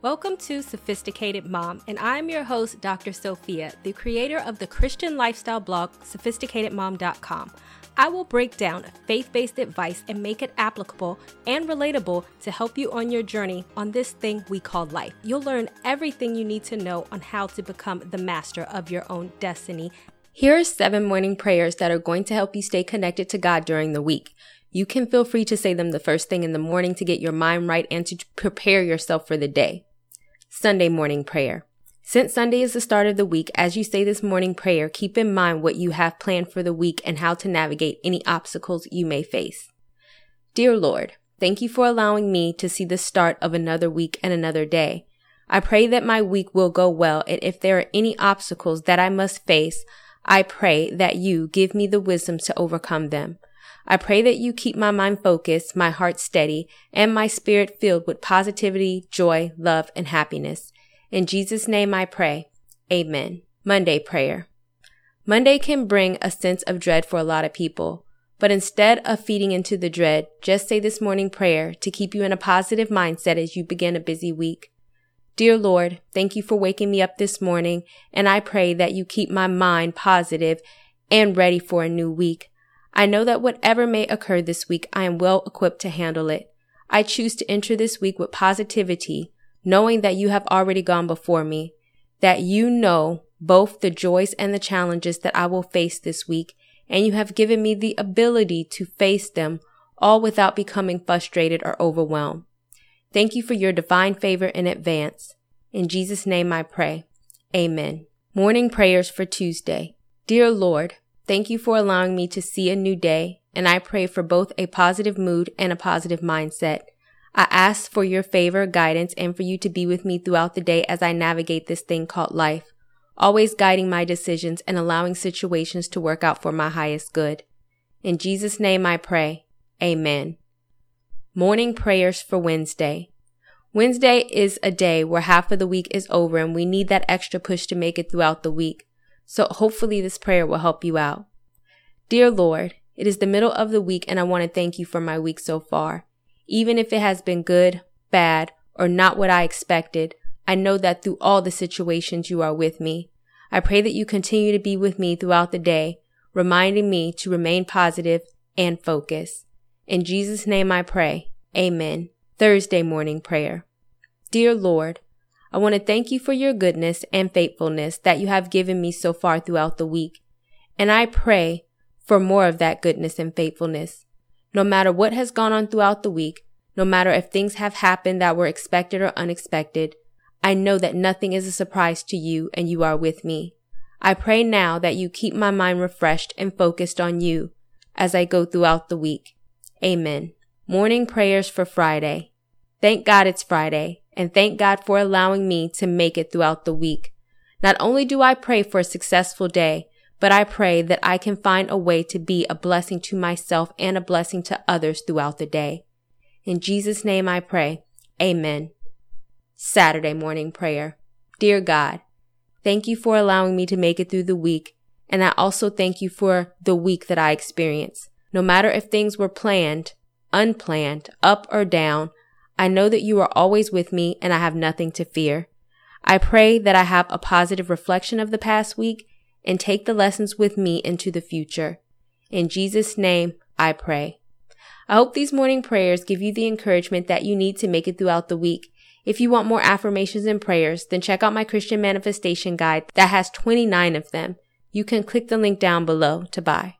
Welcome to Sophisticated Mom, and I'm your host, Dr. Sophia, the creator of the Christian lifestyle blog, sophisticatedmom.com. I will break down faith based advice and make it applicable and relatable to help you on your journey on this thing we call life. You'll learn everything you need to know on how to become the master of your own destiny. Here are seven morning prayers that are going to help you stay connected to God during the week. You can feel free to say them the first thing in the morning to get your mind right and to prepare yourself for the day. Sunday morning prayer. Since Sunday is the start of the week, as you say this morning prayer, keep in mind what you have planned for the week and how to navigate any obstacles you may face. Dear Lord, thank you for allowing me to see the start of another week and another day. I pray that my week will go well, and if there are any obstacles that I must face, I pray that you give me the wisdom to overcome them. I pray that you keep my mind focused, my heart steady, and my spirit filled with positivity, joy, love, and happiness. In Jesus' name I pray. Amen. Monday prayer. Monday can bring a sense of dread for a lot of people, but instead of feeding into the dread, just say this morning prayer to keep you in a positive mindset as you begin a busy week. Dear Lord, thank you for waking me up this morning, and I pray that you keep my mind positive and ready for a new week. I know that whatever may occur this week, I am well equipped to handle it. I choose to enter this week with positivity, knowing that you have already gone before me, that you know both the joys and the challenges that I will face this week, and you have given me the ability to face them all without becoming frustrated or overwhelmed. Thank you for your divine favor in advance. In Jesus' name I pray. Amen. Morning prayers for Tuesday. Dear Lord, Thank you for allowing me to see a new day, and I pray for both a positive mood and a positive mindset. I ask for your favor, guidance, and for you to be with me throughout the day as I navigate this thing called life, always guiding my decisions and allowing situations to work out for my highest good. In Jesus' name I pray. Amen. Morning prayers for Wednesday. Wednesday is a day where half of the week is over and we need that extra push to make it throughout the week. So hopefully this prayer will help you out. Dear Lord, it is the middle of the week and I want to thank you for my week so far. Even if it has been good, bad, or not what I expected, I know that through all the situations you are with me. I pray that you continue to be with me throughout the day, reminding me to remain positive and focus. In Jesus' name I pray. Amen. Thursday morning prayer. Dear Lord, I want to thank you for your goodness and faithfulness that you have given me so far throughout the week. And I pray for more of that goodness and faithfulness. No matter what has gone on throughout the week, no matter if things have happened that were expected or unexpected, I know that nothing is a surprise to you and you are with me. I pray now that you keep my mind refreshed and focused on you as I go throughout the week. Amen. Morning prayers for Friday. Thank God it's Friday and thank God for allowing me to make it throughout the week. Not only do I pray for a successful day, but I pray that I can find a way to be a blessing to myself and a blessing to others throughout the day. In Jesus' name I pray. Amen. Saturday morning prayer. Dear God, thank you for allowing me to make it through the week, and I also thank you for the week that I experienced. No matter if things were planned, unplanned, up or down, I know that you are always with me and I have nothing to fear. I pray that I have a positive reflection of the past week and take the lessons with me into the future. In Jesus' name, I pray. I hope these morning prayers give you the encouragement that you need to make it throughout the week. If you want more affirmations and prayers, then check out my Christian manifestation guide that has 29 of them. You can click the link down below to buy.